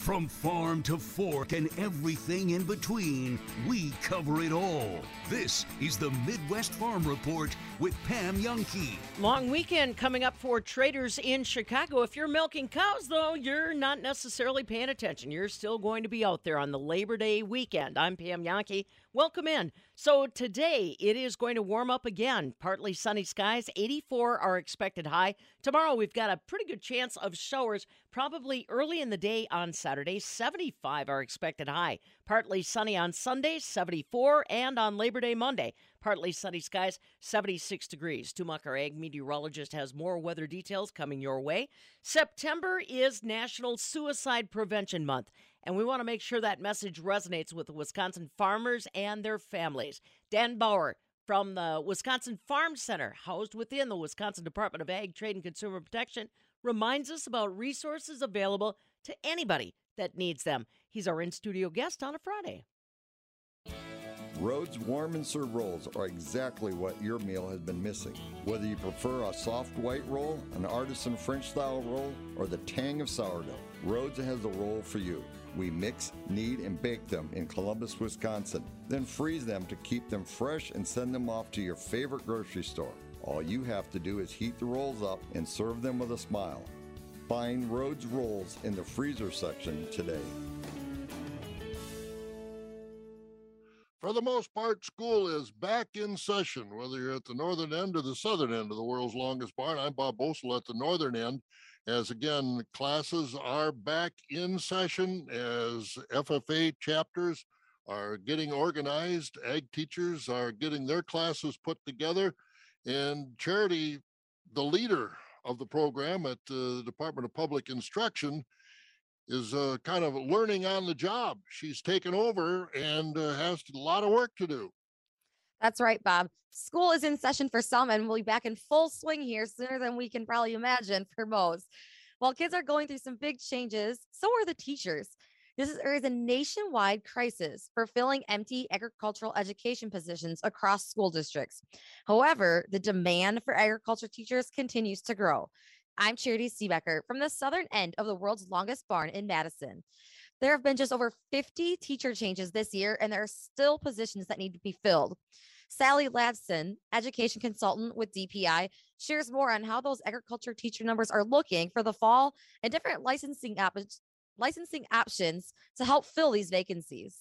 From farm to fork and everything in between, we cover it all. This is the Midwest Farm Report with Pam Jahnke. Long weekend coming up for traders in Chicago. If you're milking cows, though, you're not necessarily paying attention. You're still going to be out there on the Labor Day weekend. I'm Pam Jahnke. Welcome in. So today it is going to warm up again. Partly sunny skies, 84 are expected high. Tomorrow we've got a pretty good chance of showers, probably early in the day on Saturday. 75 are expected high. Partly sunny on Sunday, 74, and on Labor Day Monday, partly sunny skies, 76 degrees. Stu Muck, our ag meteorologist, has more weather details coming your way. September is National Suicide Prevention Month and we want to make sure that message resonates with the Wisconsin farmers and their families. Dan Bauer from the Wisconsin Farm Center, housed within the Wisconsin Department of Ag, Trade, and Consumer Protection, reminds us about resources available to anybody that needs them. He's our in studio guest on a Friday. Rhodes warm and serve rolls are exactly what your meal has been missing. Whether you prefer a soft white roll, an artisan French style roll, or the tang of sourdough, Rhodes has the roll for you. We mix, knead, and bake them in Columbus, Wisconsin, then freeze them to keep them fresh and send them off to your favorite grocery store. All you have to do is heat the rolls up and serve them with a smile. Find Rhodes Rolls in the freezer section today. For the most part, school is back in session, whether you're at the northern end or the southern end of the world's longest barn. I'm Bob Boesel at the northern end as again, classes are back in session as FFA chapters are getting organized, ag teachers are getting their classes put together, and Charity, the leader of the program at the Department of Public Instruction, is uh, kind of learning on the job. She's taken over and uh, has a lot of work to do. That's right, Bob. School is in session for some and we'll be back in full swing here sooner than we can probably imagine for most. While kids are going through some big changes, so are the teachers. This is, there is a nationwide crisis for filling empty agricultural education positions across school districts. However, the demand for agriculture teachers continues to grow. I'm Charity Seebecker from the southern end of the world's longest barn in Madison. There have been just over 50 teacher changes this year, and there are still positions that need to be filled. Sally Ladson, education consultant with DPI, shares more on how those agriculture teacher numbers are looking for the fall and different licensing op- licensing options to help fill these vacancies.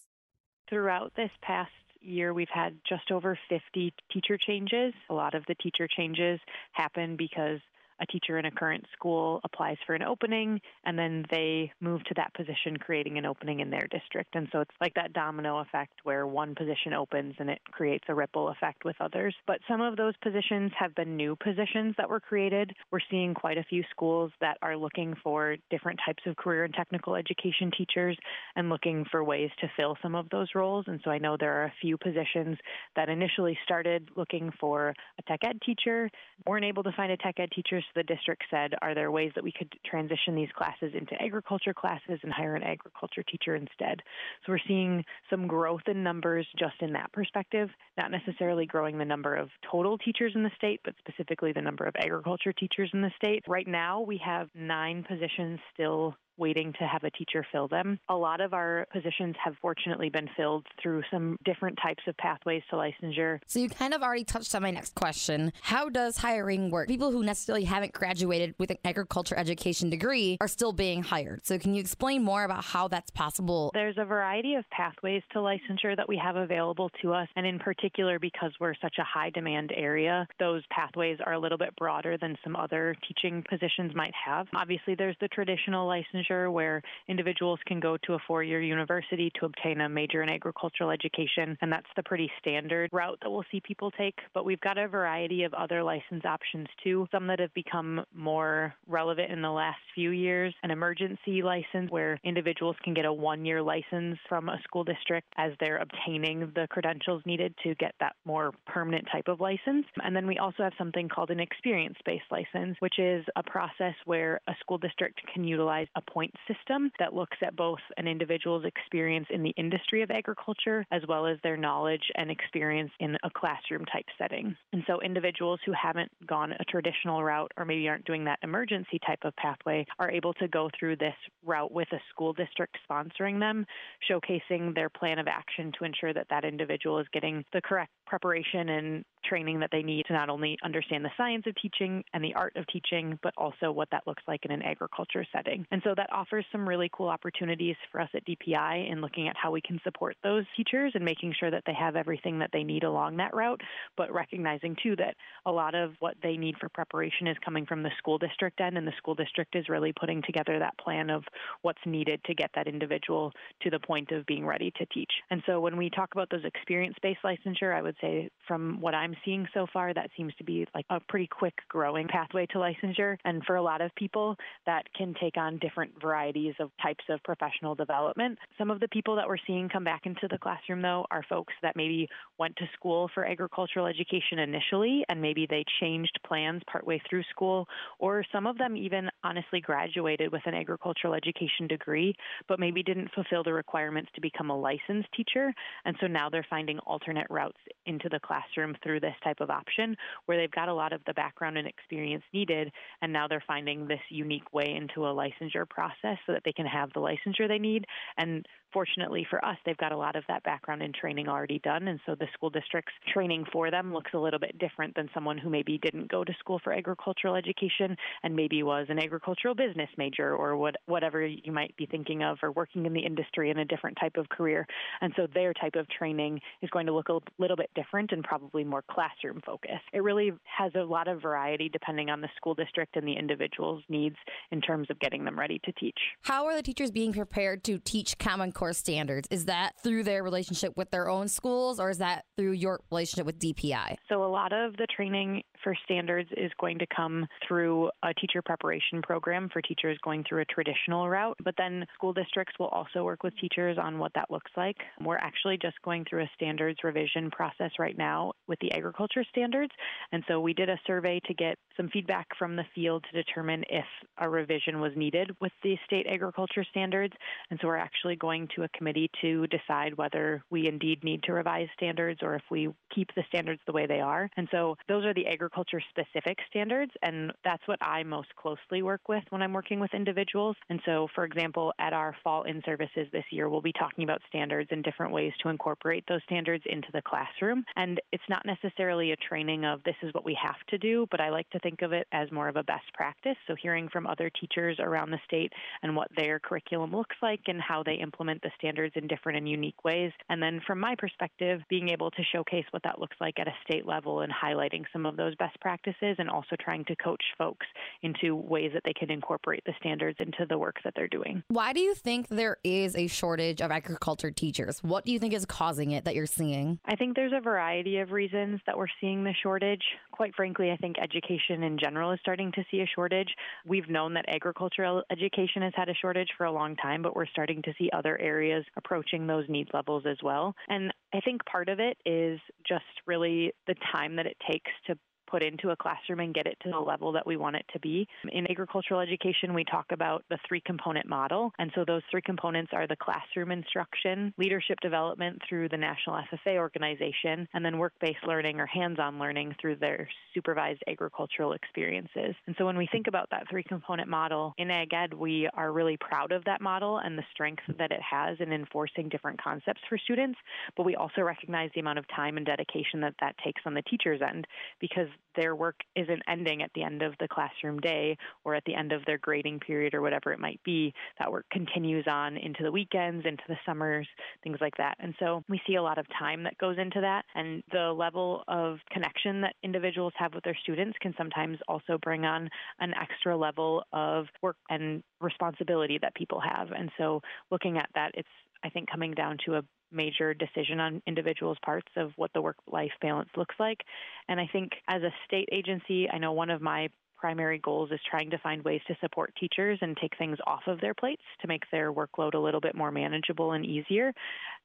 Throughout this past year, we've had just over 50 teacher changes. A lot of the teacher changes happen because a teacher in a current school applies for an opening and then they move to that position, creating an opening in their district. And so it's like that domino effect where one position opens and it creates a ripple effect with others. But some of those positions have been new positions that were created. We're seeing quite a few schools that are looking for different types of career and technical education teachers and looking for ways to fill some of those roles. And so I know there are a few positions that initially started looking for a tech ed teacher, weren't able to find a tech ed teacher, the district said, are there ways that we could transition these classes into agriculture classes and hire an agriculture teacher instead? So we're seeing some growth in numbers just in that perspective, not necessarily growing the number of total teachers in the state, but specifically the number of agriculture teachers in the state. Right now, we have nine positions still waiting to have a teacher fill them. A lot of our positions have fortunately been filled through some different types of pathways to licensure. So you kind of already touched on my next question. How does hiring work? People who necessarily haven't graduated with an agriculture education degree are still being hired. So can you explain more about how that's possible? There's a variety of pathways to licensure that we have available to us. And in particular, because we're such a high demand area, those pathways are a little bit broader than some other teaching positions might have. Obviously, there's the traditional licensure licensure where individuals can go to a four year university to obtain a major in agricultural education. And that's the pretty standard route that we'll see people take. But we've got a variety of other license options too, some that have become more relevant in the last few years. An emergency license where individuals can get a one year license from a school district as they're obtaining the credentials needed to get that more permanent type of license. And then we also have something called an experience based license, which is a process where a school district can utilize a point system that looks at both an individual's experience in the industry of agriculture as well as their knowledge and experience in a classroom type setting. And so individuals who haven't gone a traditional route or maybe aren't doing that emergency type of pathway are able to go through this route with a school district sponsoring them, showcasing their plan of action to ensure that that individual is getting the correct preparation and training that they need to not only understand the science of teaching and the art of teaching, but also what that looks like in an agriculture setting. And so that offers some really cool opportunities for us at DPI in looking at how we can support those teachers and making sure that they have everything that they need along that route, but recognizing too that a lot of what they need for preparation is coming from the school district end, and the school district is really putting together that plan of what's needed to get that individual to the point of being ready to teach. And so when we talk about those experience based licensure, I would say from what I'm seeing so far, that seems to be like a pretty quick growing pathway to licensure. And for a lot of people, that can take on different varieties of types of professional development. Some of the people that we're seeing come back into the classroom, though, are folks that maybe went to school for agricultural education initially and maybe they changed plans partway through school, or some of them even honestly graduated with an agricultural education degree, but maybe didn't fulfill the requirements to become a licensed teacher. And so now they're finding alternate routes into the classroom through this type of option where they've got a lot of the background and experience needed. And now they're finding this unique way into a licensure process so that they can have the licensure they need. And fortunately for us, they've got a lot of that background and training already done. And so the school district's training for them looks a little bit different than someone who maybe didn't go to school for agricultural education and maybe was an agricultural business major or what, whatever you might be thinking of or working in the industry in a different type of career. And so their type of training is going to look a little bit different and probably more classroom focused. It really has a lot of variety depending on the school district and the individual's needs in terms of getting them ready to teach. How are the teachers being prepared to teach Common Core standards? Is that through their relationship with their own schools or is that through your relationship with DPI? So, a lot of the training for standards is going to come through a teacher preparation program for teachers going through a traditional route, but then school districts will also work with teachers on what that looks like. We're actually just going through a standards revision process right now with the agriculture standards. And so we did a survey to get some feedback from the field to determine if a revision was needed with the state agriculture standards. And so we're actually going to a committee to decide whether we indeed need to revise standards or if we keep the standards the way they are. And so those are the agriculture specific standards. And that's what I most closely work with when I'm working with individuals. And so, for example, at our fall in services this year, we'll be talking about standards and different ways to incorporate those standards into the classroom. And it's not necessarily a training of this is what we have to do, but I like to think of it as more of a best practice. So, hearing from other teachers around the state and what their curriculum looks like and how they implement the standards in different and unique ways. And then, from my perspective, being able to showcase what that looks like at a state level and highlighting some of those best practices and also trying to coach folks into ways that they can incorporate the standards into the work that they're doing. Why do you think there is a shortage of agriculture teachers? What do you think is causing it that you're seeing? I think there's a variety of reasons that we're seeing the shortage. Quite frankly, I think education in general is starting to see a shortage. We've known that agricultural education has had a shortage for a long time, but we're starting to see other areas approaching those need levels as well. And I think part of it is just really the time that it takes to put into a classroom and get it to the level that we want it to be. In agricultural education, we talk about the three component model. And so those three components are the classroom instruction, leadership development through the National FFA organization, and then work based learning or hands on learning through their supervised agricultural experiences. And so when we think about that three component model in Ag Ed, we are really proud of that model and the strength that it has in enforcing different concepts for students. But we also recognize the amount of time and dedication that that takes on the teacher's end because their work isn't ending at the end of the classroom day or at the end of their grading period or whatever it might be. That work continues on into the weekends, into the summers, things like that. And so we see a lot of time that goes into that. And the level of connection that individuals have with their students can sometimes also bring on an extra level of work and responsibility that people have. And so looking at that, it's I think coming down to a major decision on individuals' parts of what the work life balance looks like. And I think as a state agency, I know one of my primary goals is trying to find ways to support teachers and take things off of their plates to make their workload a little bit more manageable and easier.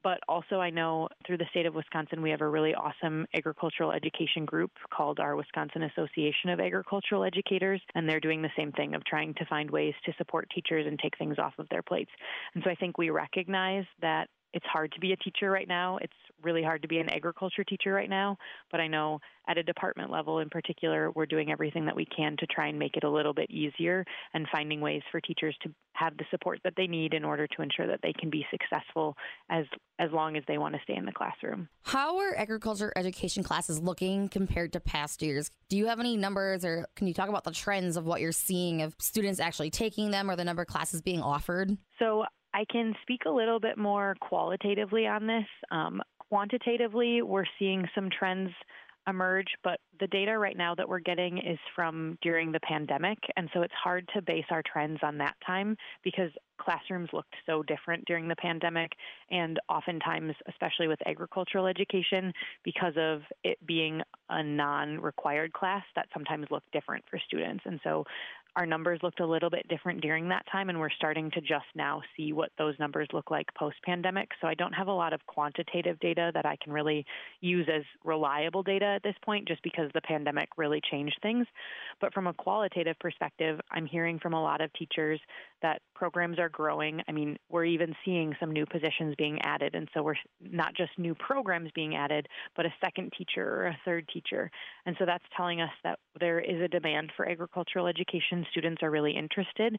But also, I know through the state of Wisconsin, we have a really awesome agricultural education group called our Wisconsin Association of Agricultural Educators, and they're doing the same thing of trying to find ways to support teachers and take things off of their plates. And so I think we recognize that it's hard to be a teacher right now. It's really hard to be an agriculture teacher right now. But I know at a department level in particular, we're doing everything that we can to try and make it a little bit easier and finding ways for teachers to have the support that they need in order to ensure that they can be successful as as long as they want to stay in the classroom. How are agriculture education classes looking compared to past years? Do you have any numbers or can you talk about the trends of what you're seeing of students actually taking them or the number of classes being offered? So I can speak a little bit more qualitatively on this. Um, quantitatively, we're seeing some trends emerge, but the data right now that we're getting is from during the pandemic. And so it's hard to base our trends on that time because classrooms looked so different during the pandemic. And oftentimes, especially with agricultural education, because of it being a non required class, that sometimes looked different for students. And so our numbers looked a little bit different during that time, and we're starting to just now see what those numbers look like post pandemic. So I don't have a lot of quantitative data that I can really use as reliable data at this point, just because the pandemic really changed things. But from a qualitative perspective, I'm hearing from a lot of teachers that programs are growing. I mean, we're even seeing some new positions being added. And so we're not just new programs being added, but a second teacher or a third teacher. And so that's telling us that there is a demand for agricultural education. Students are really interested.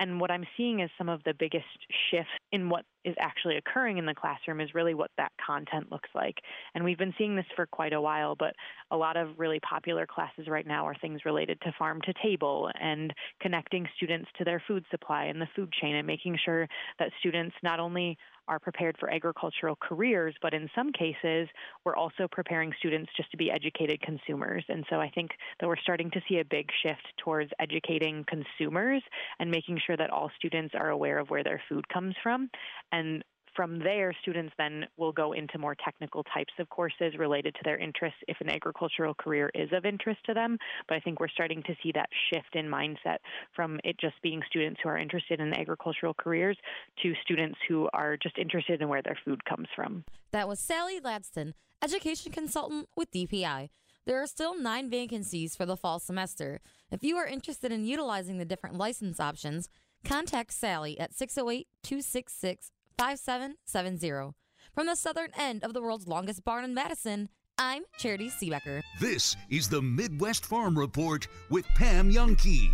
And what I'm seeing is some of the biggest shifts in what is actually occurring in the classroom is really what that content looks like. And we've been seeing this for quite a while, but a lot of really popular classes right now are things related to farm to table and connecting students to their food supply and the food chain and making sure that students not only are prepared for agricultural careers, but in some cases, we're also preparing students just to be educated consumers. And so I think that we're starting to see a big shift towards educating consumers and making sure that all students are aware of where their food comes from and from there, students then will go into more technical types of courses related to their interests if an agricultural career is of interest to them. But I think we're starting to see that shift in mindset from it just being students who are interested in agricultural careers to students who are just interested in where their food comes from. That was Sally Ladston, education consultant with DPI. There are still nine vacancies for the fall semester. If you are interested in utilizing the different license options, contact Sally at 608 266 5770. From the southern end of the world's longest barn in Madison, I'm Charity Seebecker. This is the Midwest Farm Report with Pam Jahnke.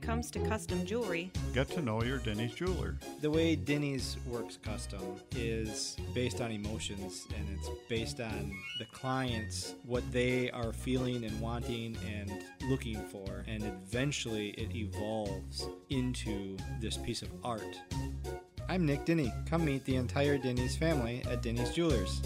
It comes to custom jewelry, get to know your Denny's jeweler. The way Denny's works custom is based on emotions and it's based on the clients, what they are feeling and wanting and looking for. And eventually it evolves into this piece of art. I'm Nick Denny. Come meet the entire Denny's family at Denny's Jewelers.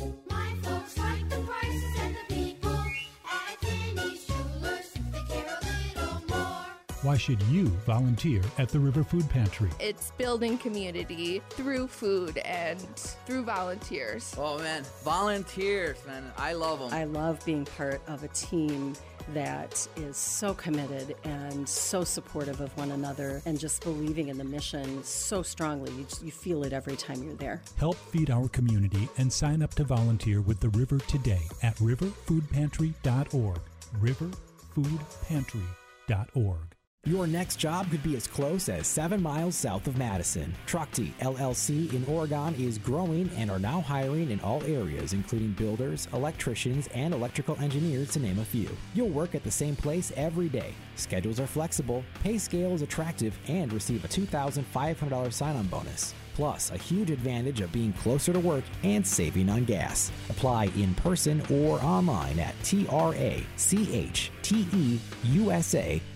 Why should you volunteer at the River Food Pantry? It's building community through food and through volunteers. Oh man, volunteers, man. I love them. I love being part of a team that is so committed and so supportive of one another and just believing in the mission so strongly. You, just, you feel it every time you're there. Help feed our community and sign up to volunteer with the River today at riverfoodpantry.org. riverfoodpantry.org. Your next job could be as close as seven miles south of Madison. Trachte LLC in Oregon is growing and are now hiring in all areas, including builders, electricians, and electrical engineers, to name a few. You'll work at the same place every day. Schedules are flexible, pay scale is attractive, and receive a $2,500 sign on bonus. Plus, a huge advantage of being closer to work and saving on gas. Apply in person or online at trachteUSA.com.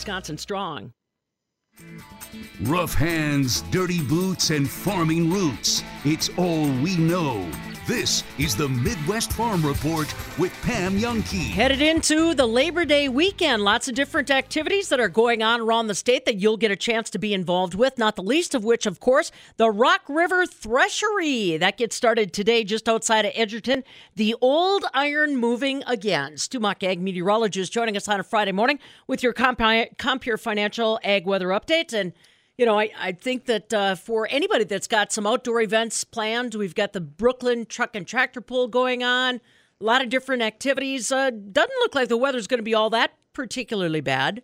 Wisconsin strong. Rough hands, dirty boots, and farming roots. It's all we know. This is the Midwest Farm Report with Pam Jahnke. Headed into the Labor Day weekend. Lots of different activities that are going on around the state that you'll get a chance to be involved with, not the least of which, of course, the Rock River Threshery. That gets started today just outside of Edgerton. The old iron moving again. Stu ag meteorologist, joining us on a Friday morning with your Compeer Financial Ag Weather Update. And you know, I, I think that uh, for anybody that's got some outdoor events planned, we've got the Brooklyn Truck and Tractor Pull going on, a lot of different activities. Uh, doesn't look like the weather's going to be all that particularly bad.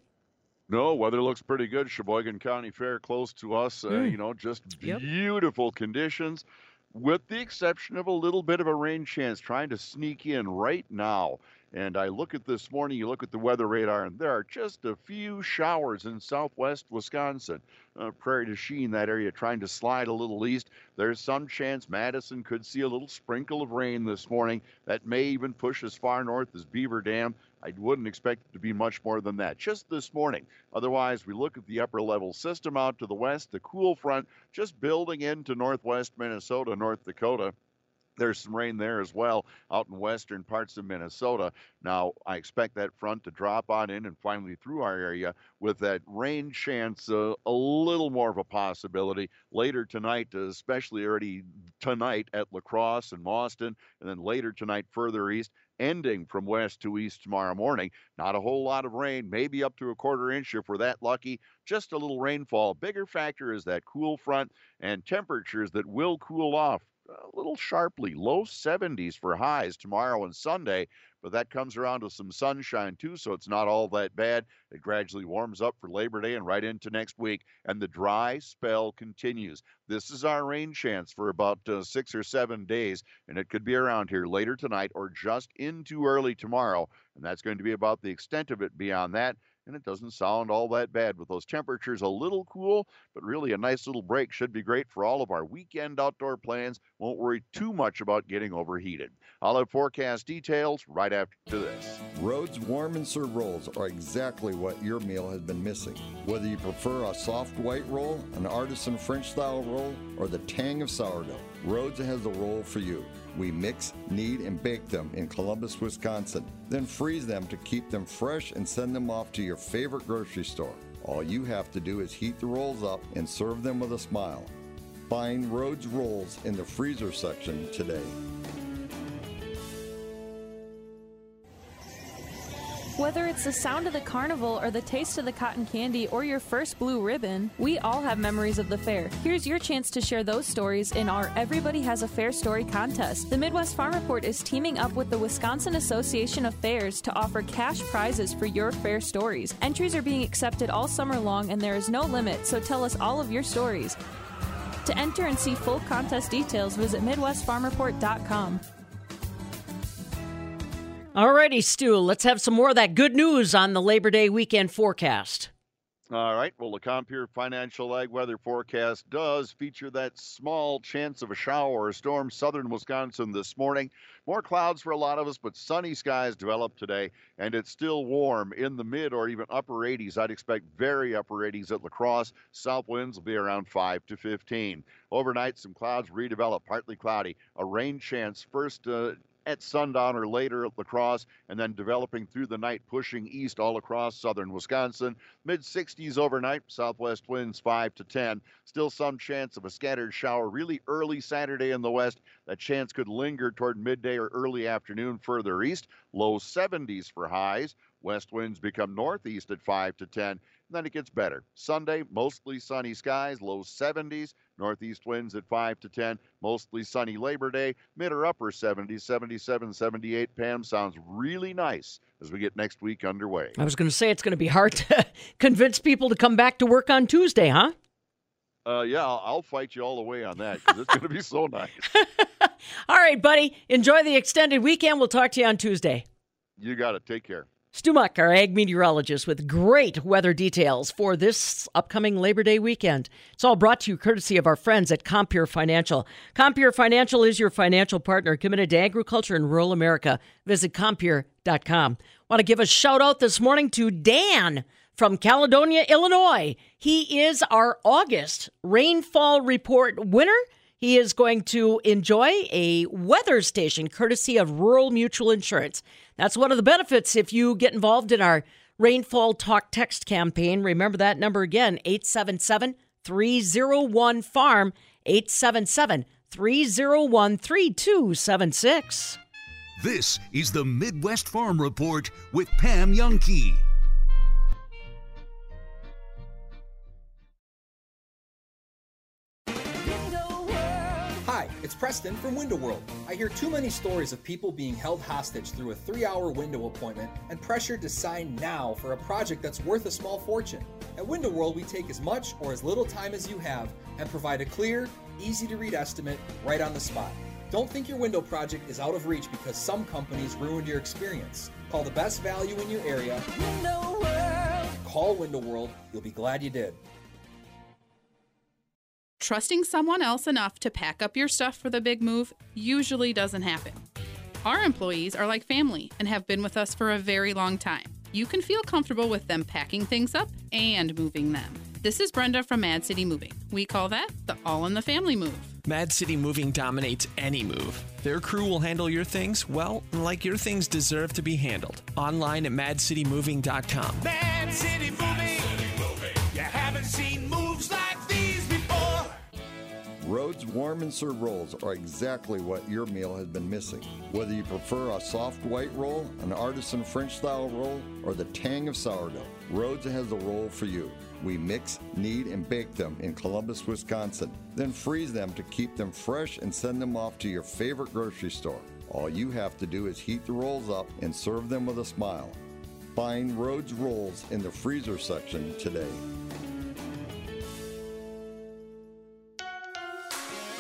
No, weather looks pretty good. Sheboygan County Fair close to us. Uh, mm. You know, just yep. beautiful conditions, with the exception of a little bit of a rain chance trying to sneak in right now. And I look at this morning, you look at the weather radar, and there are just a few showers in southwest Wisconsin. Uh, Prairie du Chien, that area, trying to slide a little east. There's some chance Madison could see a little sprinkle of rain this morning. That may even push as far north as Beaver Dam. I wouldn't expect it to be much more than that just this morning. Otherwise, we look at the upper level system out to the west, the cool front just building into northwest Minnesota, North Dakota. There's some rain there as well out in western parts of Minnesota. Now, I expect that front to drop on in and finally through our area with that rain chance uh, a little more of a possibility later tonight, especially already tonight at La Crosse and Mauston, and then later tonight further east ending from west to east tomorrow morning. Not a whole lot of rain, maybe up to a quarter inch if we're that lucky. Just a little rainfall. Bigger factor is that cool front and temperatures that will cool off a little sharply, low 70s for highs tomorrow and Sunday, but that comes around with some sunshine too, so it's not all that bad. It gradually warms up for Labor Day and right into next week, and the dry spell continues. This is our rain chance for about uh, six or seven days, and it could be around here later tonight or just into early tomorrow, and that's going to be about the extent of it. Beyond that, and it doesn't sound all that bad with those temperatures a little cool, but really a nice little break should be great for all of our weekend outdoor plans. Won't worry too much about getting overheated. I'll have forecast details right after this. Rhodes warm and serve rolls are exactly what your meal has been missing. Whether you prefer a soft white roll, an artisan French style roll, or the tang of sourdough, Rhodes has the roll for you. We mix, knead, and bake them in Columbus, Wisconsin, then freeze them to keep them fresh and send them off to your favorite grocery store. All you have to do is heat the rolls up and serve them with a smile. Find Rhodes Rolls in the freezer section today. Whether it's the sound of the carnival or the taste of the cotton candy or your first blue ribbon, we all have memories of the fair. Here's your chance to share those stories in our Everybody Has a Fair Story contest. The Midwest Farm Report is teaming up with the Wisconsin Association of Fairs to offer cash prizes for your fair stories. Entries are being accepted all summer long and there is no limit, so tell us all of your stories. To enter and see full contest details, visit MidwestFarmReport.com. Alrighty, Stu, let's have some more of that good news on the Labor Day weekend forecast. All right. Well, the Compeer Financial Ag Weather Forecast does feature that small chance of a shower or storm southern Wisconsin this morning. More clouds for a lot of us, but sunny skies develop today, and it's still warm in the mid or even upper 80s. I'd expect very upper 80s at La Crosse. South winds will be around 5 to 15. Overnight, some clouds redevelop, partly cloudy. A rain chance first. Uh, at sundown or later at La Crosse, and then developing through the night, pushing east all across southern Wisconsin. Mid 60s overnight, southwest winds 5 to 10. Still some chance of a scattered shower really early Saturday in the west. That chance could linger toward midday or early afternoon further east. Low 70s for highs. West winds become northeast at 5 to 10. Then it gets better. Sunday, mostly sunny skies, low 70s, northeast winds at 5 to 10, mostly sunny Labor Day, mid or upper 70s, 77, 78. Pam sounds really nice as we get next week underway. I was going to say it's going to be hard to convince people to come back to work on Tuesday, huh? Uh, yeah, I'll, I'll fight you all the way on that because it's going to be so nice. all right, buddy. Enjoy the extended weekend. We'll talk to you on Tuesday. You got it. Take care. Stu Muck, our ag meteorologist, with great weather details for this upcoming Labor Day weekend. It's all brought to you courtesy of our friends at Compeer Financial. Compeer Financial is your financial partner committed to agriculture in rural America. Visit Compeer.com. Want to give a shout out this morning to Dan from Caledonia, Illinois. He is our August rainfall report winner. He is going to enjoy a weather station courtesy of Rural Mutual Insurance. That's one of the benefits if you get involved in our Rainfall Talk text campaign. Remember that number again 877 301 Farm, 877 301 3276. This is the Midwest Farm Report with Pam Jahnke. It's Preston from Window World. I hear too many stories of people being held hostage through a three hour window appointment and pressured to sign now for a project that's worth a small fortune. At Window World, we take as much or as little time as you have and provide a clear, easy to read estimate right on the spot. Don't think your window project is out of reach because some companies ruined your experience. Call the best value in your area. Window World. Call Window World. You'll be glad you did. Trusting someone else enough to pack up your stuff for the big move usually doesn't happen. Our employees are like family and have been with us for a very long time. You can feel comfortable with them packing things up and moving them. This is Brenda from Mad City Moving. We call that the all in the family move. Mad City Moving dominates any move. Their crew will handle your things, well, like your things deserve to be handled. Online at madcitymoving.com. Mad City Moving. Rhodes warm and serve rolls are exactly what your meal has been missing. Whether you prefer a soft white roll, an artisan French style roll, or the tang of sourdough, Rhodes has the roll for you. We mix, knead, and bake them in Columbus, Wisconsin, then freeze them to keep them fresh and send them off to your favorite grocery store. All you have to do is heat the rolls up and serve them with a smile. Find Rhodes rolls in the freezer section today.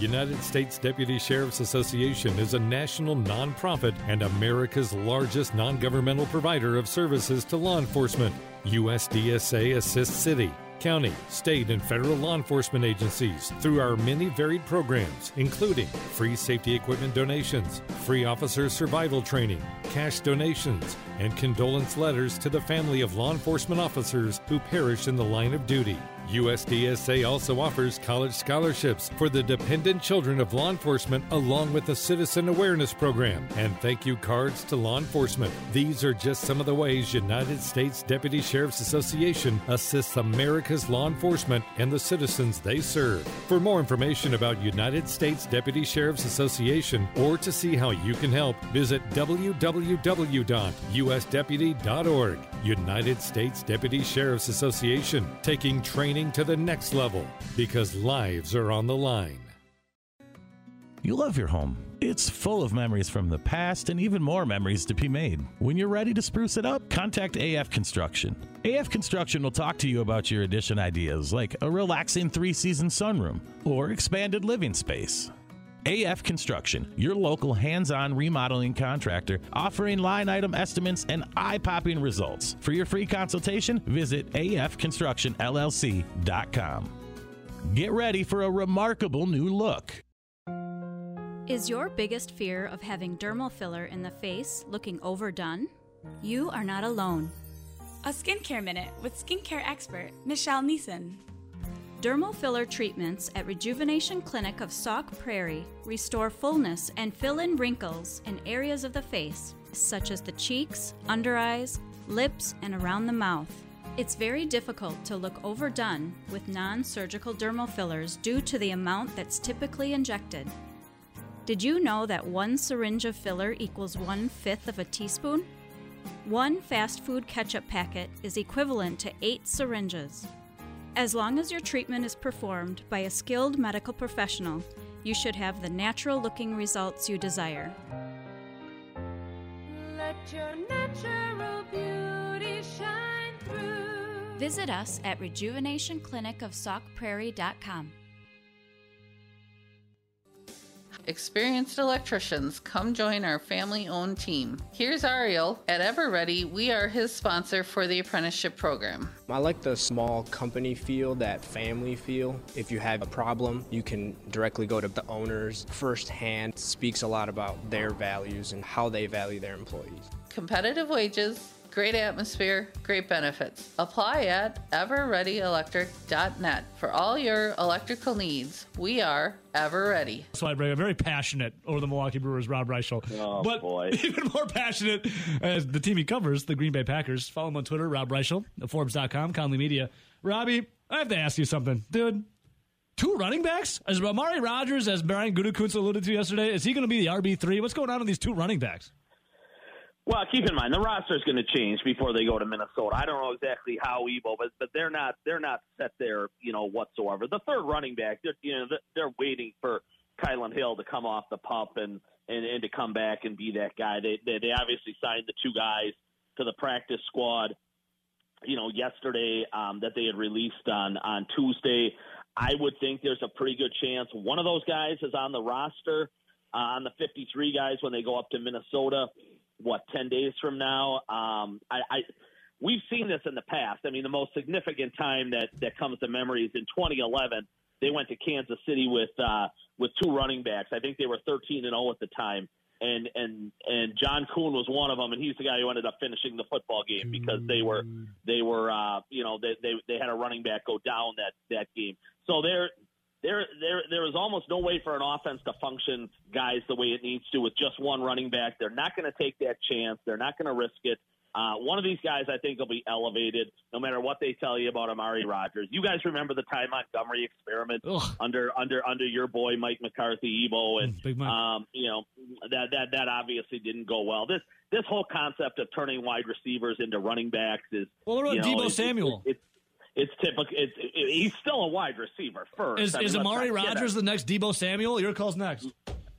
United States Deputy Sheriff's Association is a national nonprofit and America's largest non governmental provider of services to law enforcement. USDSA assists city, county, state, and federal law enforcement agencies through our many varied programs, including free safety equipment donations, free officer survival training, cash donations, and condolence letters to the family of law enforcement officers who perish in the line of duty. USDSA also offers college scholarships for the dependent children of law enforcement, along with a citizen awareness program and thank you cards to law enforcement. These are just some of the ways United States Deputy Sheriff's Association assists America's law enforcement and the citizens they serve. For more information about United States Deputy Sheriff's Association or to see how you can help, visit www.usdeputy.org. United States Deputy Sheriff's Association, taking training to the next level because lives are on the line. You love your home. It's full of memories from the past and even more memories to be made. When you're ready to spruce it up, contact AF Construction. AF Construction will talk to you about your addition ideas like a relaxing three season sunroom or expanded living space. AF Construction, your local hands on remodeling contractor, offering line item estimates and eye popping results. For your free consultation, visit afconstructionllc.com. Get ready for a remarkable new look. Is your biggest fear of having dermal filler in the face looking overdone? You are not alone. A skincare minute with skincare expert Michelle Neeson. Dermal filler treatments at Rejuvenation Clinic of Sauk Prairie restore fullness and fill in wrinkles in areas of the face, such as the cheeks, under eyes, lips, and around the mouth. It's very difficult to look overdone with non surgical dermal fillers due to the amount that's typically injected. Did you know that one syringe of filler equals one fifth of a teaspoon? One fast food ketchup packet is equivalent to eight syringes. As long as your treatment is performed by a skilled medical professional, you should have the natural looking results you desire. Let your natural beauty shine through. Visit us at rejuvenationclinicofsaukprairie.com. Experienced electricians, come join our family owned team. Here's Ariel. At EverReady, we are his sponsor for the apprenticeship program. I like the small company feel, that family feel. If you have a problem, you can directly go to the owners firsthand. Speaks a lot about their values and how they value their employees. Competitive wages, great atmosphere, great benefits. Apply at everreadyelectric.net for all your electrical needs. We are ever ready. So I bring a very passionate over the Milwaukee Brewers, Rob Reischel. Oh, but boy. even more passionate as the team he covers, the Green Bay Packers. Follow him on Twitter, Rob Reischel, Forbes.com, Conley Media. Robbie, I have to ask you something, dude. Two running backs? As Amari Rodgers, as Brian Gutekunst alluded to yesterday, is he going to be the RB3? What's going on with these two running backs? Well, keep in mind the roster is going to change before they go to Minnesota. I don't know exactly how Evo, but but they're not they're not set there, you know, whatsoever. The third running back, they're, you know, they're waiting for Kylan Hill to come off the PUP and and and to come back and be that guy. They they, they obviously signed the two guys to the practice squad, you know, yesterday um, that they had released on on Tuesday. I would think there's a pretty good chance one of those guys is on the roster uh, on the 53 guys when they go up to Minnesota what ten days from now. Um, I, I we've seen this in the past. I mean, the most significant time that that comes to memory is in 2011. They went to Kansas City with uh, with two running backs. I think they were 13 and 0 at the time. And and and John Kuhn was one of them, and he's the guy who ended up finishing the football game because they were they were uh, you know they, they they had a running back go down that that game. So there there there there is almost no way for an offense to function, guys, the way it needs to with just one running back. They're not going to take that chance. They're not going to risk it. Uh, one of these guys, I think, will be elevated no matter what they tell you about Amari Rodgers. You guys remember the Ty Montgomery experiment under under under your boy Mike McCarthy, Evo, and um, you know that that that obviously didn't go well. This this whole concept of turning wide receivers into running backs is well, what about you know, Deebo Samuel? It's, it's typical. It's, it, he's still a wide receiver first. Is, I mean, is Amari Rodgers the next Deebo Samuel? Your call's next.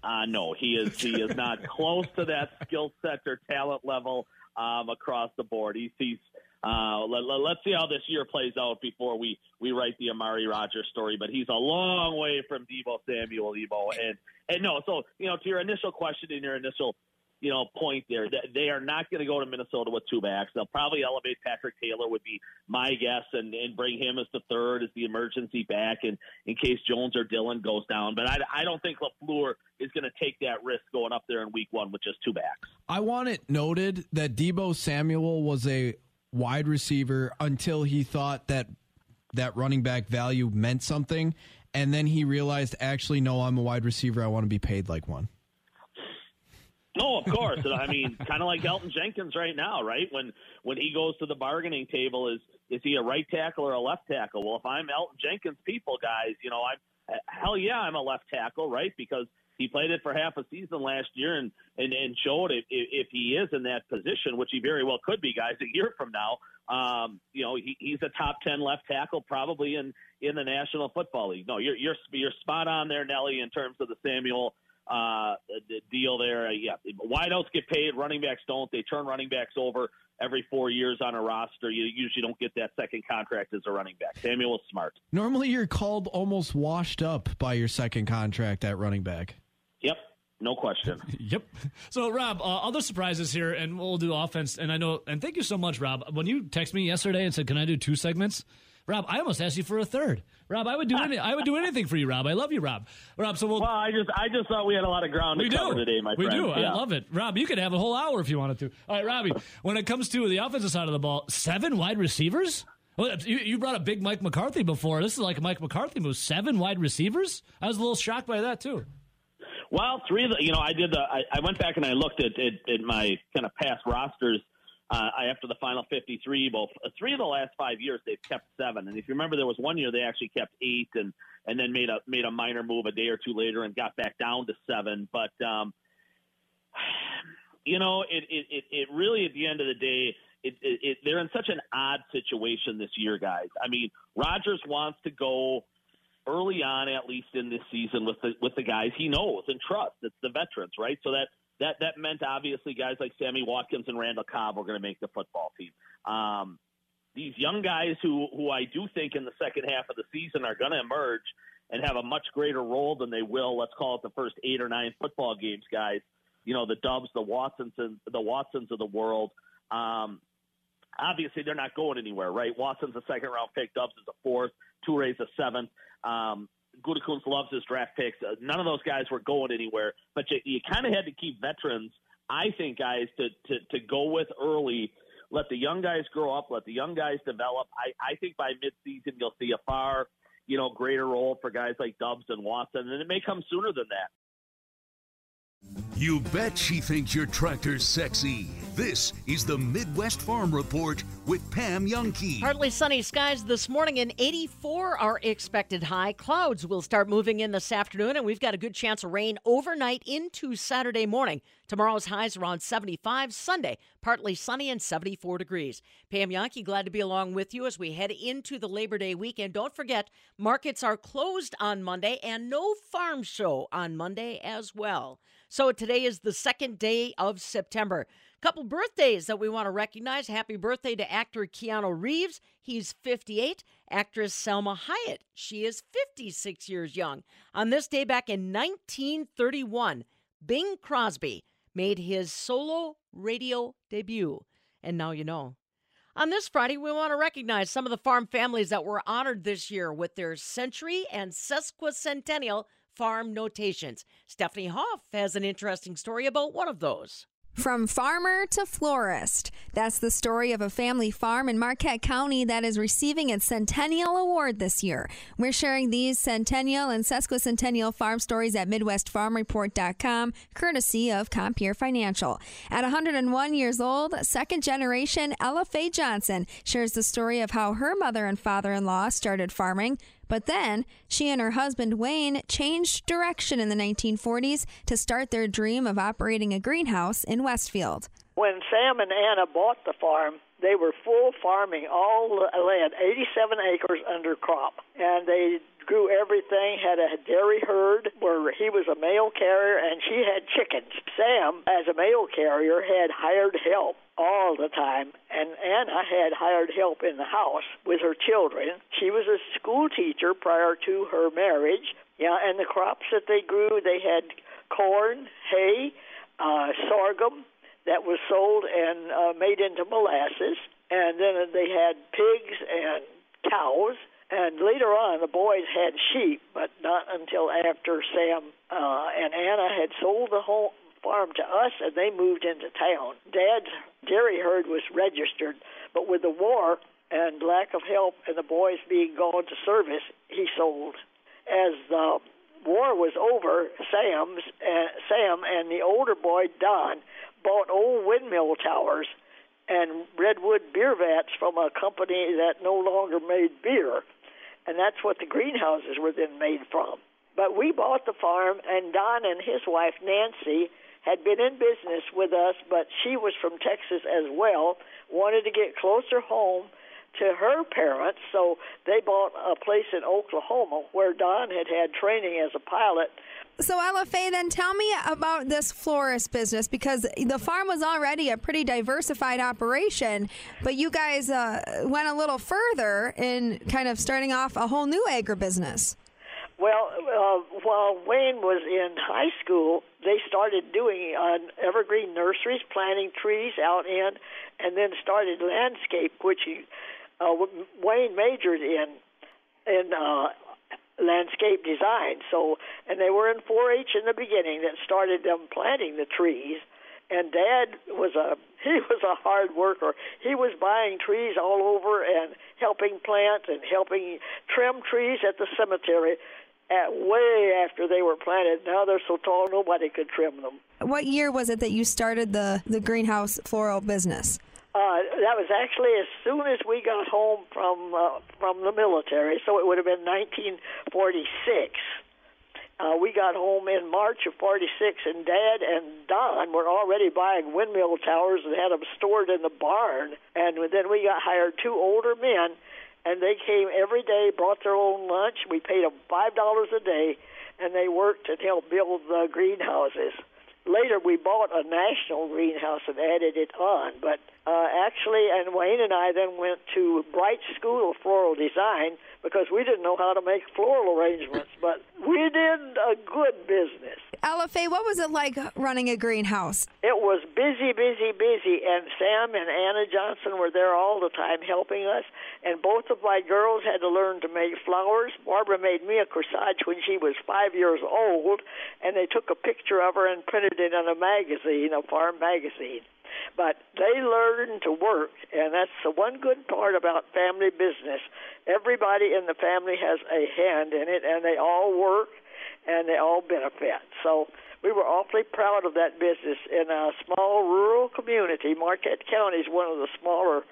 uh, no, he is. He is not close to that skill set or talent level um, across the board. He's. he's uh, let, let's see how this year plays out before we, we write the Amari Rodgers story. But he's a long way from Deebo Samuel, Deebo, and and no. So you know, to your initial question and your initial you know point there, they are not going to go to Minnesota with two backs. They'll probably elevate Patrick Taylor would be my guess, and and bring him as the third as the emergency back, and in case Jones or Dillon goes down. But I, I don't think LaFleur is going to take that risk going up there in Week One with just two backs. I want it noted that Deebo Samuel was a wide receiver until he thought that that running back value meant something, and then he realized, actually, no, I'm a wide receiver. I want to be paid like one. No, of course. I mean, kind of like Elgton Jenkins right now, right? When when he goes to the bargaining table, is is he a right tackle or a left tackle? Well, if I'm Elgton Jenkins, people, guys, you know, I'm hell yeah, I'm a left tackle, right? Because he played it for half a season last year and and, and showed if, if he is in that position, which he very well could be, guys, a year from now. Um, you know, he, he's a top ten left tackle probably in in the National Football League. No, you're you're you're spot on there, Nelly, in terms of the Samuel uh, the deal there. Uh, yeah, wideouts get paid, running backs don't. They turn running backs over every four years on a roster. You usually don't get that second contract as a running back. Samuel is smart. Normally, you're called almost washed up by your second contract at running back. Yep. No question. Yep. So, Rob, uh, other surprises here, and we'll do offense. And I know, and thank you so much, Rob. When you texted me yesterday and said, "Can I do two segments?" Rob, I almost asked you for a third. Rob, I would do any, I would do anything for you, Rob. I love you, Rob. Rob, so we'll. Well, I just I just thought we had a lot of ground we to do. cover today, my we friend. do. Yeah. I love it. Rob, you could have a whole hour if you wanted to. All right, Robbie, when it comes to the offensive side of the ball, seven wide receivers? Well, you, you brought up big Mike McCarthy before. This is like a Mike McCarthy move. Seven wide receivers? I was a little shocked by that, too. Well, three of the, you know, I did the, I, I went back and I looked at, at, at my kind of past rosters uh, after the final 53. Both uh, three of the last five years, they've kept seven. And if you remember, there was one year they actually kept eight and, and then made a, made a minor move a day or two later and got back down to seven. But, um, you know, it, it, it, it really, at the end of the day, it, it, it, they're in such an odd situation this year, guys. I mean, Rodgers wants to go early on, at least in this season, with the with the guys he knows and trusts. It's the veterans, right? So that that that meant obviously guys like Sammy Watkins and Randall Cobb were going to make the football team. Um, these young guys who who I do think in the second half of the season are going to emerge and have a much greater role than they will. Let's call it the first eight or nine football games, guys. You know, the Doubs, the Watsons, the Watsons of the world. Um, obviously, they're not going anywhere, right? Watson's a second round pick. Doubs is a fourth. Toure's a seventh. Um, Gutekunst loves his draft picks. Uh, none of those guys were going anywhere, but you, you kind of had to keep veterans, I think, guys, to, to, to go with early. Let the young guys grow up. Let the young guys develop. I, I think by midseason you'll see a far, you know, greater role for guys like Doubs and Watson, and it may come sooner than that. You bet she thinks your tractor's sexy. This is the Midwest Farm Report with Pam Jahnke. Partly sunny skies this morning and 84 are expected high. Clouds will start moving in this afternoon, and we've got a good chance of rain overnight into Saturday morning. Tomorrow's highs around 75. Sunday, partly sunny and 74 degrees. Pam Jahnke, glad to be along with you as we head into the Labor Day weekend. Don't forget, markets are closed on Monday and no farm show on Monday as well. So today is the second day of September. Couple birthdays that we want to recognize. Happy birthday to actor Keanu Reeves. He's 58. Actress Salma Hayek. She is 56 years young. On this day back in 1931, Bing Crosby made his solo radio debut. And now you know. On this Friday, we want to recognize some of the farm families that were honored this year with their century and sesquicentennial farm notations. Stephanie Hoff has an interesting story about one of those. From farmer to florist. That's the story of a family farm in Marquette County that is receiving its Centennial Award this year. We're sharing these centennial and sesquicentennial farm stories at MidwestFarmReport.com, courtesy of Compeer Financial. At 101 years old, second generation Ella Faye Johnson shares the story of how her mother and father in law started farming. But then she and her husband Wayne changed direction in the 1940s to start their dream of operating a greenhouse in Westfield. When Sam and Anna bought the farm, they were full farming all the land, 87 acres under crop. And they grew everything, had a dairy herd where he was a mail carrier and she had chickens. Sam, as a mail carrier, had hired help all the time, and Anna had hired help in the house with her children. She was a school teacher prior to her marriage. Yeah, and the crops that they grew, they had corn, hay, uh, sorghum that was sold and uh, made into molasses, and then they had pigs and cows. And later on, the boys had sheep, but not until after Sam uh, and Anna had sold the whole farm to us and they moved into town. Dad's dairy herd was registered, but with the war and lack of help and the boys being gone to service, he sold. As the war was over, Sam's uh, Sam and the older boy Don bought old windmill towers and redwood beer vats from a company that no longer made beer, and that's what the greenhouses were then made from. But we bought the farm, and Don and his wife Nancy had been in business with us, but she was from Texas as well, wanted to get closer home to her parents, so they bought a place in Oklahoma where Don had had training as a pilot. So, Ella Faye, then tell me about this florist business because the farm was already a pretty diversified operation, but you guys uh, went a little further in kind of starting off a whole new agribusiness. Well, uh, while Wayne was in high school, they started doing uh, evergreen nurseries, planting trees out in, and then started landscape, which he, uh, Wayne majored in in uh, landscape design. So, and they were in 4-H in the beginning that started them planting the trees. And Dad was a he was a hard worker. He was buying trees all over and helping plant and helping trim trees at the cemetery. At way after they were planted, now they're so tall nobody could trim them. What year was it that you started the the greenhouse floral business? Uh, that was actually as soon as we got home from uh, from the military, so it would have been 1946. Uh, we got home in March of '46, and Dad and Don were already buying windmill towers and had them stored in the barn. And then we got hired two older men, and they came every day, brought their own lunch. We paid them five dollars a day, and they worked and helped build the greenhouses. Later, we bought a national greenhouse and added it on. But uh, actually, and Wayne and I then went to Bright School of Floral Design because we didn't know how to make floral arrangements, but we did a good business. Ella Faye, what was it like running a greenhouse? It was busy, busy, busy, and Sam and Anna Johnson were there all the time helping us. And both of my girls had to learn to make flowers. Barbara made me a corsage when she was five years old, and they took a picture of her and printed it in a magazine, a farm magazine. But they learned to work, and that's the one good part about family business. Everybody in the family has a hand in it, and they all work and they all benefit. So we were awfully proud of that business in a small rural community. Marquette County is one of the smaller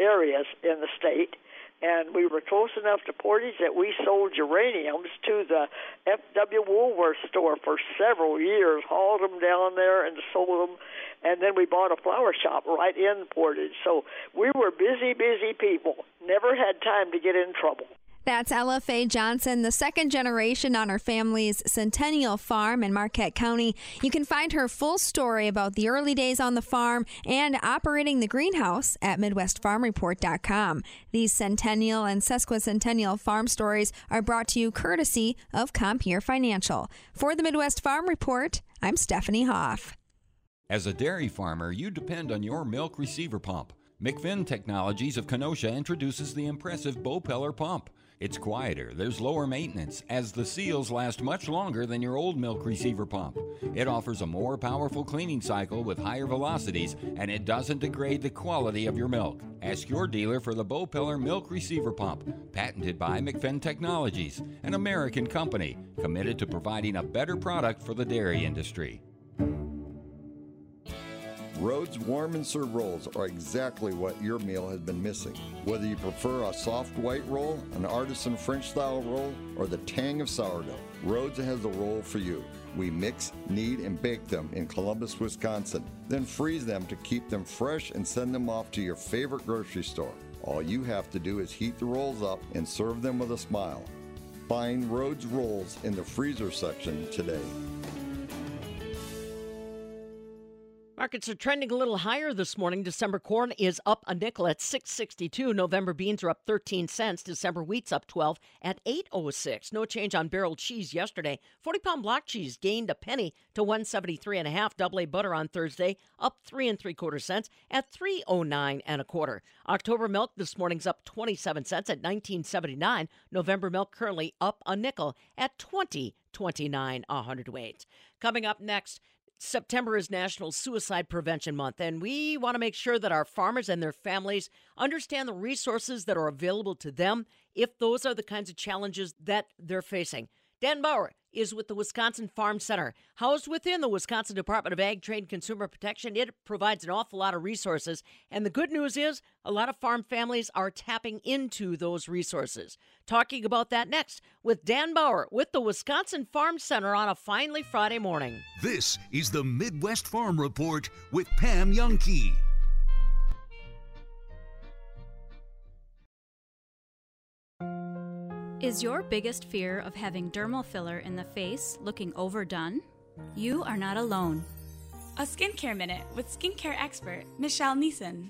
areas in the state and we were close enough to Portage that we sold geraniums to the F.W. Woolworth store for several years, hauled them down there and sold them, and then we bought a flower shop right in Portage. So we were busy, busy people. Never had time to get in trouble. That's Ella Faye Johnson, the second generation on her family's Centennial Farm in Marquette County. You can find her full story about the early days on the farm and operating the greenhouse at MidwestFarmReport.com. These Centennial and Sesquicentennial farm stories are brought to you courtesy of Compeer Financial. For the Midwest Farm Report, I'm Stephanie Hoff. As a dairy farmer, you depend on your milk receiver pump. McFinn Technologies of Kenosha introduces the impressive Bow pump. It's quieter, there's lower maintenance, as the seals last much longer than your old milk receiver pump. It offers a more powerful cleaning cycle with higher velocities, and it doesn't degrade the quality of your milk. Ask your dealer for the Bow Milk Receiver Pump, patented by McFinn Technologies, an American company committed to providing a better product for the dairy industry. Rhodes warm and serve rolls are exactly what your meal has been missing. Whether you prefer a soft white roll, an artisan French style roll, or the tang of sourdough, Rhodes has the roll for you. We mix, knead, and bake them in Columbus, Wisconsin, then freeze them to keep them fresh and send them off to your favorite grocery store. All you have to do is heat the rolls up and serve them with a smile. Find Rhodes rolls in the freezer section today. Markets are trending a little higher this morning. December corn is up a nickel at 662. November beans are up 13 cents. December wheat's up 12 at 806. No change on barrel cheese yesterday. 40 pound block cheese gained a penny to 173 and a half. Double A butter on Thursday up three and three quarter cents at 309 and a quarter. October milk this morning's up 27 cents at 1979. November milk currently up a nickel at 2029 a hundredweight. Coming up next, September is National Suicide Prevention Month, and we want to make sure that our farmers and their families understand the resources that are available to them if those are the kinds of challenges that they're facing. Dan Bauer is with the Wisconsin Farm Center. Housed within the Wisconsin Department of Ag, Trade, and Consumer Protection, it provides an awful lot of resources. And the good news is a lot of farm families are tapping into those resources. Talking about that next with Dan Bauer with the Wisconsin Farm Center on a finely Friday morning. This is the Midwest Farm Report with Pam Jahnke. Is your biggest fear of having dermal filler in the face looking overdone? You are not alone. A skincare minute with skincare expert Michelle Neeson.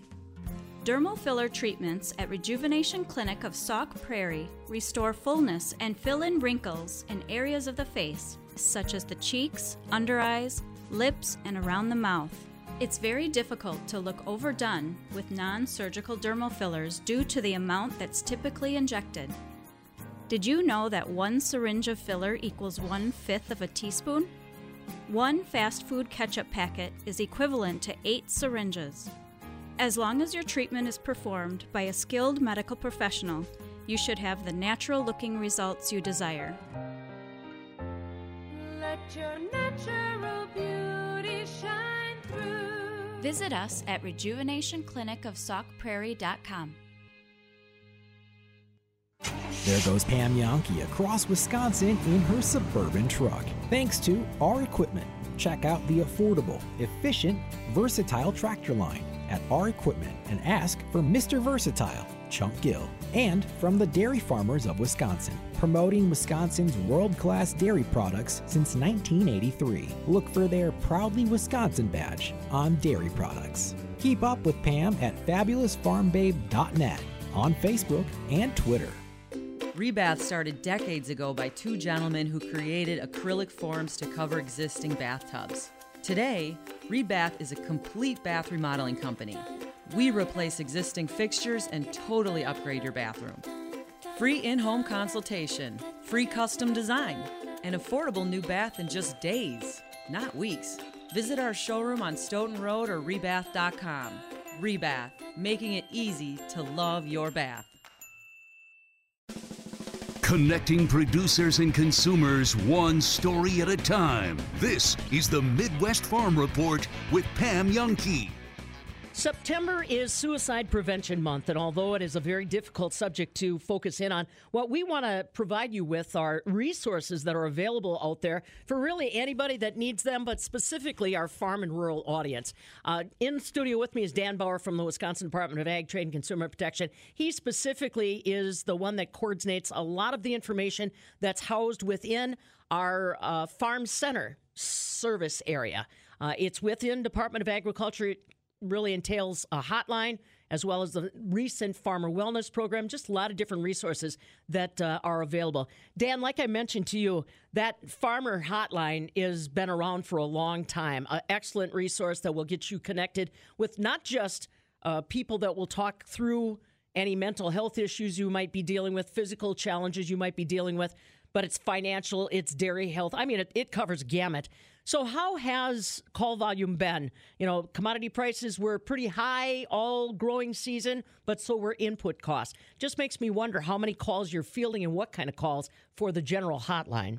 Dermal filler treatments at Rejuvenation Clinic of Sauk Prairie restore fullness and fill in wrinkles in areas of the face, such as the cheeks, under eyes, lips, and around the mouth. It's very difficult to look overdone with non surgical dermal fillers due to the amount that's typically injected. Did you know that one syringe of filler equals one fifth of a teaspoon? One fast food ketchup packet is equivalent to eight syringes. As long as your treatment is performed by a skilled medical professional, you should have the natural looking results you desire. Let your natural beauty shine through. Visit us at rejuvenationclinicofsaukprairie.com. There goes Pam Jahnke across Wisconsin in her suburban truck. Thanks to our equipment. Check out the affordable, efficient, versatile tractor line at our equipment and ask for Mr. Versatile, Chunk Gill. And from the Dairy Farmers of Wisconsin, promoting Wisconsin's world class dairy products since 1983. Look for their Proudly Wisconsin badge on dairy products. Keep up with Pam at fabulousfarmbabe.net on Facebook and Twitter. Rebath started decades ago by two gentlemen who created acrylic forms to cover existing bathtubs. Today, Rebath is a complete bath remodeling company. We replace existing fixtures and totally upgrade your bathroom. Free in home consultation, free custom design, an affordable new bath in just days, not weeks. Visit our showroom on Stoughton Road or rebath.com. Rebath, making it easy to love your bath. Connecting producers and consumers one story at a time. This is the Midwest Farm Report with Pam Jahnke. September is Suicide Prevention Month, and although it is a very difficult subject to focus in on, what we want to provide you with are resources that are available out there for really anybody that needs them, but specifically our farm and rural audience. Uh, in studio with me is Dan Bauer from the Wisconsin Department of Ag, Trade, and Consumer Protection. He specifically is the one that coordinates a lot of the information that's housed within our uh, farm center service area. Uh, it's within Department of Agriculture really entails a hotline as well as the recent farmer wellness program just a lot of different resources that uh, are available. Dan like i mentioned to you that farmer hotline has been around for a long time an excellent resource that will get you connected with not just uh, people that will talk through any mental health issues you might be dealing with physical challenges you might be dealing with but it's financial it's dairy health. I mean it, it covers gamut so, how has call volume been? You know, commodity prices were pretty high all growing season, but so were input costs. Just makes me wonder how many calls you're fielding and what kind of calls for the general hotline.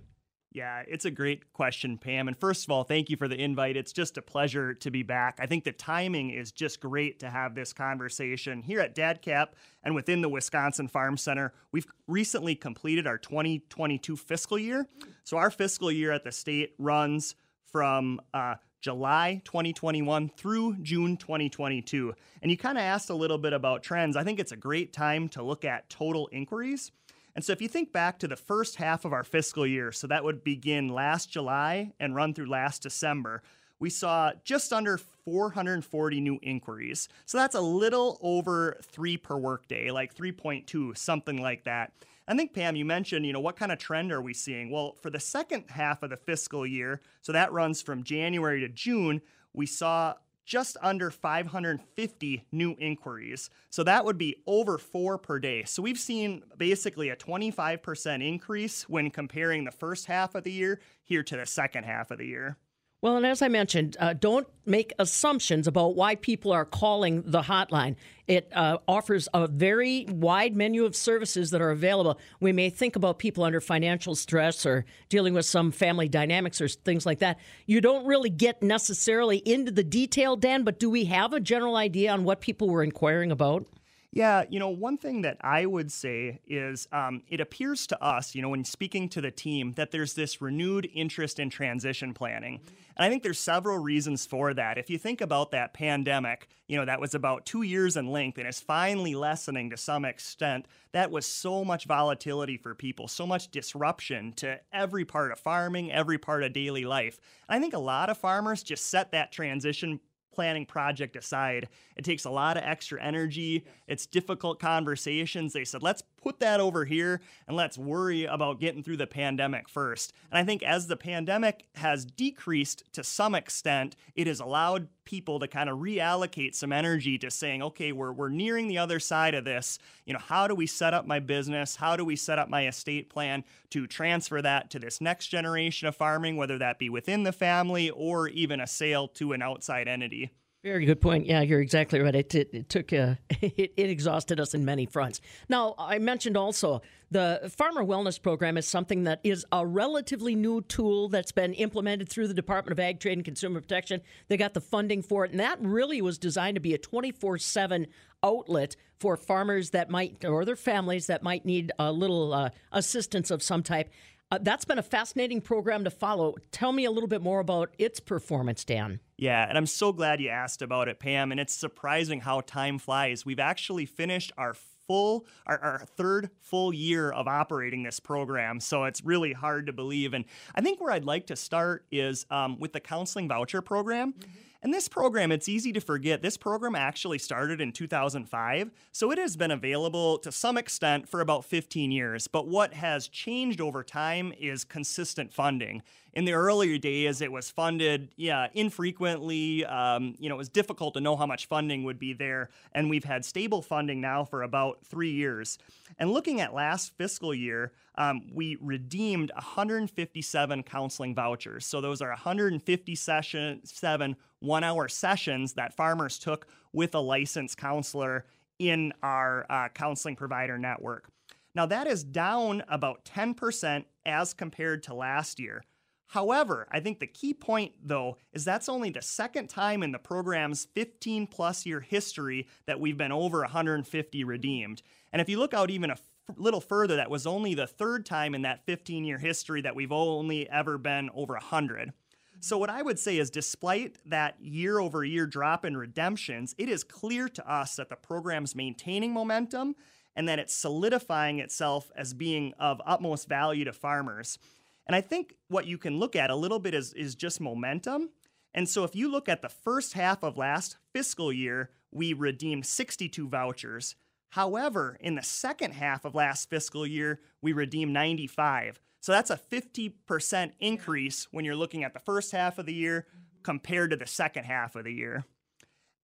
Yeah, it's a great question, Pam. And first of all, thank you for the invite. It's just a pleasure to be back. I think the timing is just great to have this conversation here at DATCP and within the Wisconsin Farm Center. We've recently completed our 2022 fiscal year. So, our fiscal year at the state runs from uh, July 2021 through June 2022. And you kind of asked a little bit about trends. I think it's a great time to look at total inquiries. And so if you think back to the first half of our fiscal year, so that would begin last July and run through last December, we saw just under 440 new inquiries. So that's a little over three per workday, like 3.2, something like that. I think, Pam, you mentioned, you know, what kind of trend are we seeing? Well, for the second half of the fiscal year, so that runs from January to June, we saw just under 550 new inquiries. So that would be over four per day. So we've seen basically a 25% increase when comparing the first half of the year here to the second half of the year. Well, and as I mentioned, uh, don't make assumptions about why people are calling the hotline. It uh, offers a very wide menu of services that are available. We may think about people under financial stress or dealing with some family dynamics or things like that. You don't really get necessarily into the detail, Dan, but do we have a general idea on what people were inquiring about? Yeah, you know, one thing that I would say is um, it appears to us, you know, when speaking to the team, that there's this renewed interest in transition planning. And I think there's several reasons for that. If you think about that pandemic, you know, that was about two years in length and is finally lessening to some extent, that was so much volatility for people, so much disruption to every part of farming, every part of daily life. I think a lot of farmers just set that transition planning project aside. It takes a lot of extra energy. It's difficult conversations. They said, let's put that over here and let's worry about getting through the pandemic first. And I think as the pandemic has decreased to some extent, it has allowed people to kind of reallocate some energy to saying, okay, we're, we're nearing the other side of this. You know, how do we set up my business? How do we set up my estate plan to transfer that to this next generation of farming, whether that be within the family or even a sale to an outside entity? Very good point. Yeah, you're exactly right. It, it, it took uh, it, it exhausted us in many fronts. Now, I mentioned also the Farmer Wellness Program is something that is a relatively new tool that's been implemented through the Department of Ag, Trade, and Consumer Protection. They got the funding for it, and that really was designed to be a 24 7 outlet for farmers that might, or their families that might need a little uh, assistance of some type. Uh, that's been a fascinating program to follow. Tell me a little bit more about its performance, Dan. Yeah, and I'm so glad you asked about it, Pam. And it's surprising how time flies. We've actually finished our full our, our, third full year of operating this program so it's really hard to believe and i think where i'd like to start is um, with the counseling voucher program mm-hmm. And this program, it's easy to forget, this program actually started in 2005, so it has been available to some extent for about 15 years. But what has changed over time is consistent funding. In the earlier days, it was funded, yeah, infrequently. Um, you know, it was difficult to know how much funding would be there, and we've had stable funding now for about three years. And looking at last fiscal year, um, we redeemed 157 counseling vouchers. So those are 157 one hour sessions that farmers took with a licensed counselor in our uh, counseling provider network. Now, that is down about 10% as compared to last year. However, I think the key point, though, is that's only the second time in the program's 15 plus year history that we've been over 150 redeemed. And if you look out even a little further, that was only the third time in that 15 year history that we've only ever been over 100. So, what I would say is, despite that year over year drop in redemptions, it is clear to us that the program's maintaining momentum and that it's solidifying itself as being of utmost value to farmers. And I think what you can look at a little bit is, is just momentum. And so, if you look at the first half of last fiscal year, we redeemed 62 vouchers. However, in the second half of last fiscal year, we redeemed 95. So that's a 50% increase when you're looking at the first half of the year compared to the second half of the year.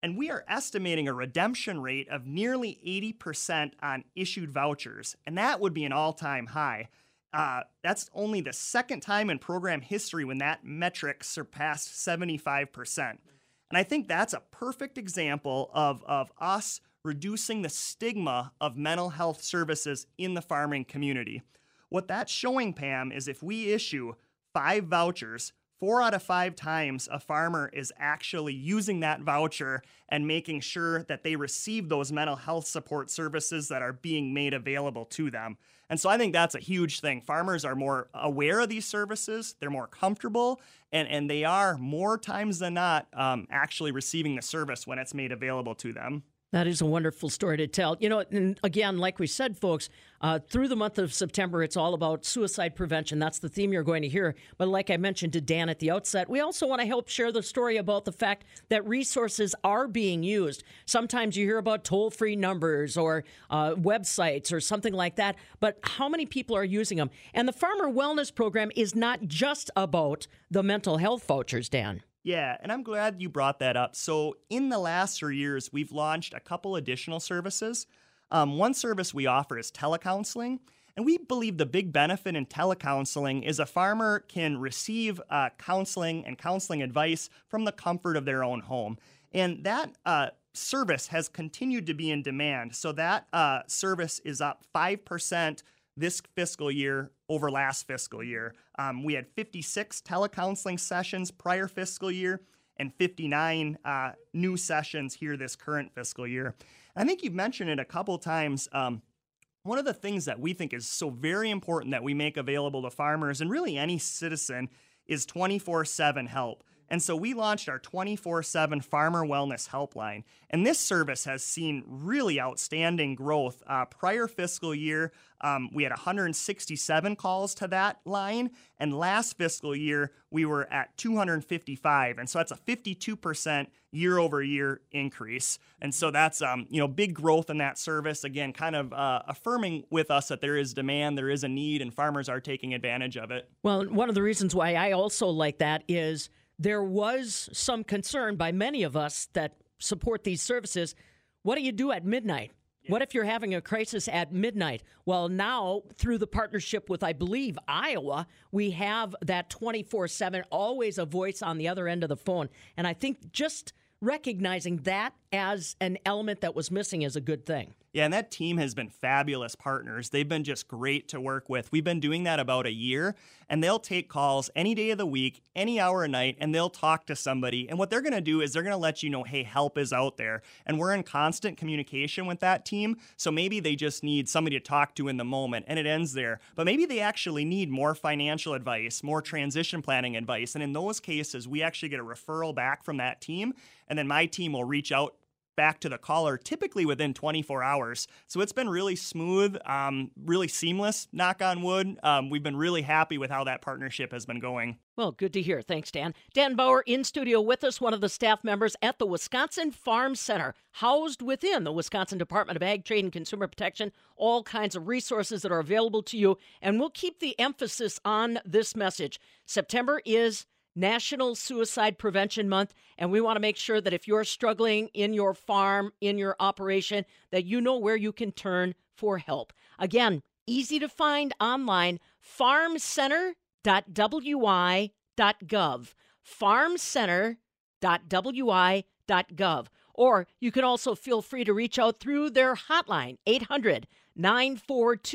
And we are estimating a redemption rate of nearly 80% on issued vouchers, and that would be an all time high. Uh, that's only the second time in program history when that metric surpassed 75%. And I think that's a perfect example of, of us reducing the stigma of mental health services in the farming community. What that's showing, Pam, is if we issue five vouchers, four out of five times a farmer is actually using that voucher and making sure that they receive those mental health support services that are being made available to them. And so I think that's a huge thing. Farmers are more aware of these services, they're more comfortable, and, and they are more times than not um, actually receiving the service when it's made available to them. That is a wonderful story to tell. You know, and again, like we said, folks, uh, through the month of September, it's all about suicide prevention. That's the theme you're going to hear. But like I mentioned to Dan at the outset, we also want to help share the story about the fact that resources are being used. Sometimes you hear about toll free numbers or uh, websites or something like that, but how many people are using them? And the Farmer Wellness Program is not just about the mental health vouchers, Dan. Yeah, and I'm glad you brought that up. So, in the last three years, we've launched a couple additional services. Um, one service we offer is telecounseling. And we believe the big benefit in telecounseling is a farmer can receive uh, counseling and counseling advice from the comfort of their own home. And that uh, service has continued to be in demand. So that uh, service is up 5% this fiscal year over last fiscal year. Um, we had 56 telecounseling sessions prior fiscal year and 59 uh, new sessions here this current fiscal year. I think you've mentioned it a couple times. Um, one of the things that we think is so very important that we make available to farmers and really any citizen is 24 7 help. And so we launched our 24 7 Farmer Wellness Helpline. And this service has seen really outstanding growth. Uh, prior fiscal year, um, we had 167 calls to that line. And last fiscal year, we were at 255. And so that's a 52% year over year increase. And so that's, um, you know, big growth in that service. Again, kind of uh, affirming with us that there is demand, there is a need, and farmers are taking advantage of it. Well, one of the reasons why I also like that is there was some concern by many of us that support these services. What do you do at midnight? What if you're having a crisis at midnight? Well, now through the partnership with, I believe, Iowa, we have that 24 7, always a voice on the other end of the phone. And I think just recognizing that as an element that was missing is a good thing. Yeah, and that team has been fabulous partners. They've been just great to work with. We've been doing that about a year, and they'll take calls any day of the week, any hour a night, and they'll talk to somebody. And what they're going to do is they're going to let you know, hey, help is out there. And we're in constant communication with that team. So maybe they just need somebody to talk to in the moment, and it ends there. But maybe they actually need more financial advice, more transition planning advice. And in those cases, we actually get a referral back from that team, and then my team will reach out back to the caller typically within 24 hours. So it's been really smooth, um, really seamless, knock on wood. Um, we've been really happy with how that partnership has been going. Well, good to hear. Thanks, Dan. Dan Bauer in studio with us, one of the staff members at the Wisconsin Farm Center, housed within the Wisconsin Department of Ag, Trade, and Consumer Protection. All kinds of resources that are available to you. And we'll keep the emphasis on this message. September is National Suicide Prevention Month, and we want to make sure that if you're struggling in your farm, in your operation, that you know where you can turn for help. Again, easy to find online, farmcenter.wi.gov. farmcenter.wi.gov. Or you can also feel free to reach out through their hotline, 800 942